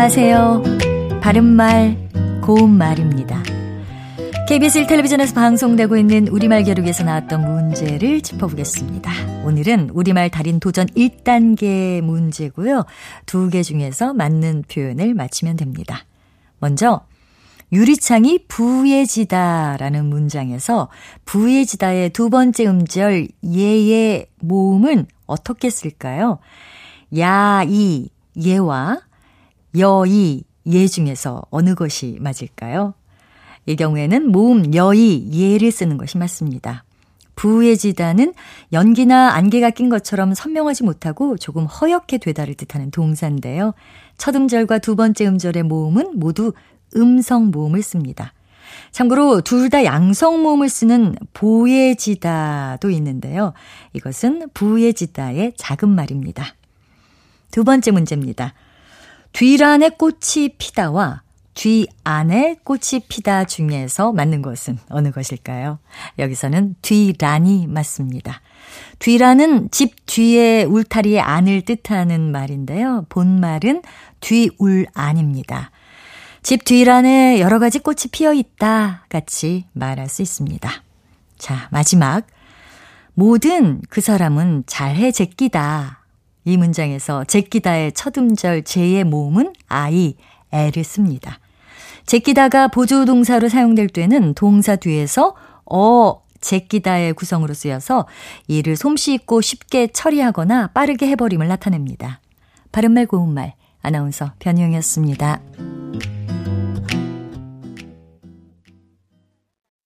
안녕하세요. 바른말, 고운말입니다. KBS 1텔레비전에서 방송되고 있는 우리말 겨루기에서 나왔던 문제를 짚어보겠습니다. 오늘은 우리말 달인 도전 1단계 문제고요. 두 개 중에서 맞는 표현을 맞히면 됩니다. 먼저 유리창이 부예지다라는 문장에서 부예지다의 두 번째 음절 예의 모음은 어떻게 쓸까요? 야이 예와 여이 예 중에서 어느 것이 맞을까요? 이 경우에는 모음 여이 예를 쓰는 것이 맞습니다. 부예지다는 연기나 안개가 낀 것처럼 선명하지 못하고 조금 허옇게 되다를 뜻하는 동사인데요. 첫 음절과 두 번째 음절의 모음은 모두 음성 모음을 씁니다. 참고로 둘 다 양성 모음을 쓰는 보예지다도 있는데요. 이것은 부예지다의 작은 말입니다. 두 번째 문제입니다. 뒤란에 꽃이 피다와 뒤 안에 꽃이 피다 중에서 맞는 것은 어느 것일까요? 여기서는 뒤란이 맞습니다. 뒤란은 집 뒤에 울타리의 안을 뜻하는 말인데요. 본말은 뒤울 안입니다. 집 뒤란에 여러 가지 꽃이 피어 있다 같이 말할 수 있습니다. 자, 마지막. 모든 그 사람은 잘해 제끼다. 이 문장에서 제끼다의 첫 음절 제의 모음은 I, L을 씁니다. 제끼다가 보조 동사로 사용될 때는 동사 뒤에서 어, 제끼다의 구성으로 쓰여서 이를 솜씨 있고 쉽게 처리하거나 빠르게 해버림을 나타냅니다. 바른말 고운말 아나운서 변희영이었습니다.